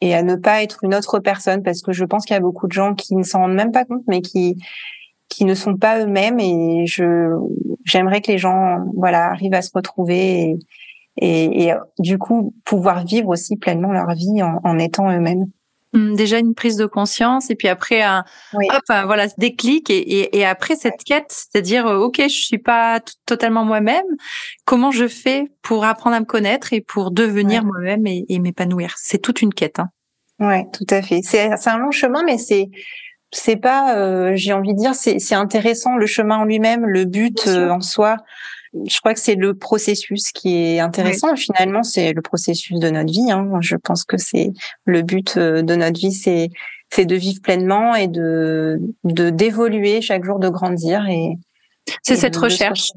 et à ne pas être une autre personne parce que je pense qu'il y a beaucoup de gens qui ne s'en rendent même pas compte mais qui qui ne sont pas eux-mêmes et je j'aimerais que les gens voilà arrivent à se retrouver et, et, et du coup pouvoir vivre aussi pleinement leur vie en, en étant eux-mêmes. Hum, déjà une prise de conscience et puis après un hop voilà déclic et, et, et après cette quête c'est-à-dire euh, ok je suis pas totalement moi-même comment je fais pour apprendre à me connaître et pour devenir moi-même et, et m'épanouir? C'est toute une quête hein. ouais tout à fait. C'est c'est un long chemin mais c'est c'est pas euh, j'ai envie de dire c'est c'est intéressant le chemin en lui-même le but euh, en soi je crois que c'est le processus qui est intéressant. Finalement, c'est le processus de notre vie. Hein. Je pense que c'est le but euh, de notre vie, c'est c'est de vivre pleinement et de de d'évoluer chaque jour, de grandir et c'est cette recherche.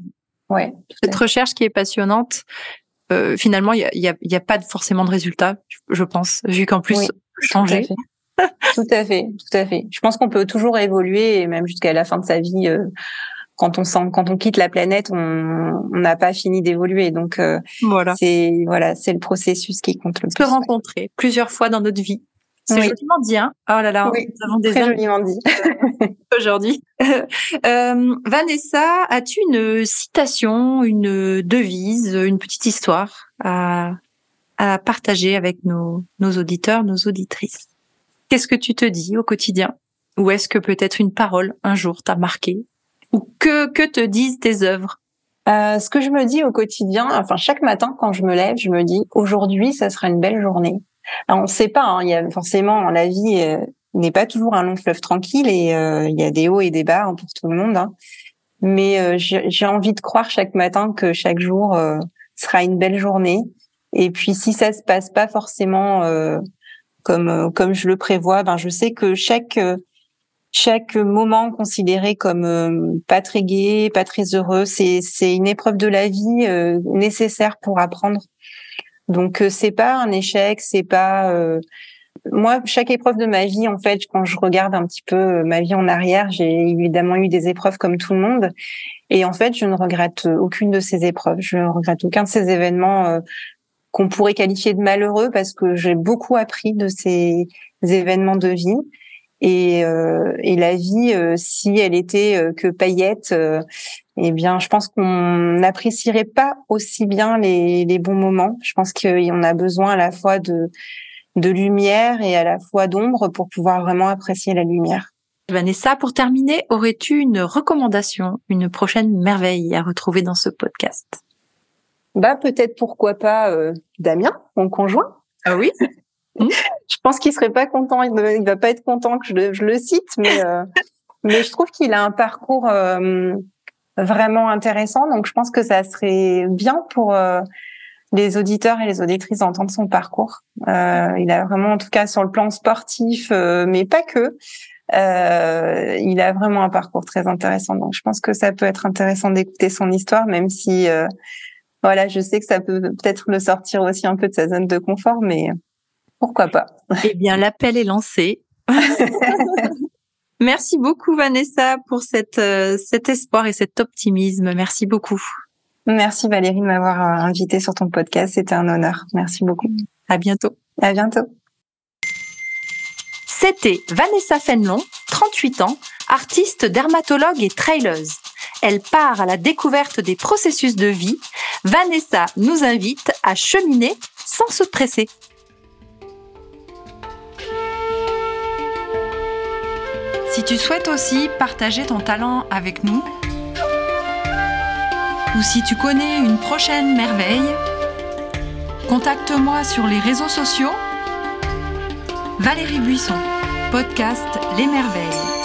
Ouais. Cette recherche qui est passionnante. Euh, finalement, il y a, y, a, y a, pas forcément de résultat, je pense, vu qu'en plus changer. Tout à, fait. tout à fait, Je pense qu'on peut toujours évoluer, et même jusqu'à la fin de sa vie. Euh, quand on sent, quand on quitte la planète, on n'a pas fini d'évoluer. Donc euh, voilà, c'est voilà, c'est le processus qui compte le plus. Se rencontrer plusieurs fois dans notre vie. C'est joliment dit, hein Oh là là, oui, nous avons des très joliment dit aujourd'hui. euh, Vanessa, as-tu une citation, une devise, une petite histoire à, à partager avec nos, nos auditeurs, nos auditrices? Qu'est-ce que tu te dis au quotidien? Ou est-ce que peut-être une parole un jour t'a marqué? Que, que te disent tes œuvres? Euh, ce que je me dis au quotidien, enfin chaque matin quand je me lève, je me dis aujourd'hui ça sera une belle journée. Alors, on ne sait pas, hein, il y a forcément la vie euh, n'est pas toujours un long fleuve tranquille et euh, il y a des hauts et des bas hein, pour tout le monde. Hein. Mais euh, j'ai envie de croire chaque matin que chaque jour sera une belle journée. Et puis si ça se passe pas forcément comme comme je le prévois, ben je sais que chaque chaque moment considéré comme euh, pas très gai, pas très heureux, c'est c'est une épreuve de la vie euh, nécessaire pour apprendre. Donc euh, c'est pas un échec, c'est pas moi chaque épreuve de ma vie en fait quand je regarde un petit peu ma vie en arrière, j'ai évidemment eu des épreuves comme tout le monde. Et en fait je ne regrette aucune de ces épreuves, je ne regrette aucun de ces événements qu'on pourrait qualifier de malheureux parce que j'ai beaucoup appris de ces événements de vie et, euh, et la vie, euh, si elle était euh, que paillettes, eh bien, je pense qu'on n'apprécierait pas aussi bien les, les bons moments. Je pense qu'on a besoin à la fois de de lumière et à la fois d'ombre pour pouvoir vraiment apprécier la lumière. Vanessa, pour terminer, aurais-tu une recommandation, une prochaine merveille à retrouver dans ce podcast? Bah peut-être pourquoi pas Damien, mon conjoint. Ah oui? Hmm? je pense qu'il serait pas content, il ne va pas être content que je le, je le cite, mais euh, mais je trouve qu'il a un parcours euh, vraiment intéressant. Donc je pense que ça serait bien pour euh, les auditeurs et les auditrices d'entendre son parcours. il a vraiment, en tout cas sur le plan sportif, mais pas que. il a vraiment un parcours très intéressant. Donc je pense que ça peut être intéressant d'écouter son histoire, même si voilà, je sais que ça peut peut-être le sortir aussi un peu de sa zone de confort, mais pourquoi pas Eh bien, l'appel est lancé. Merci beaucoup Vanessa pour cette, euh, cet espoir et cet optimisme. Merci beaucoup. Merci Valérie de m'avoir euh, invité sur ton podcast. C'était un honneur. Merci beaucoup. À bientôt. À bientôt. C'était Vanessa Fenlon, 38 ans, artiste dermatologue et traileuse. Elle part à la découverte des processus de vie. Vanessa nous invite à cheminer sans se presser. Si tu souhaites aussi partager ton talent avec nous, ou si tu connais une prochaine merveille, contacte-moi sur les réseaux sociaux. Valérie Buisson, podcast Les Merveilles.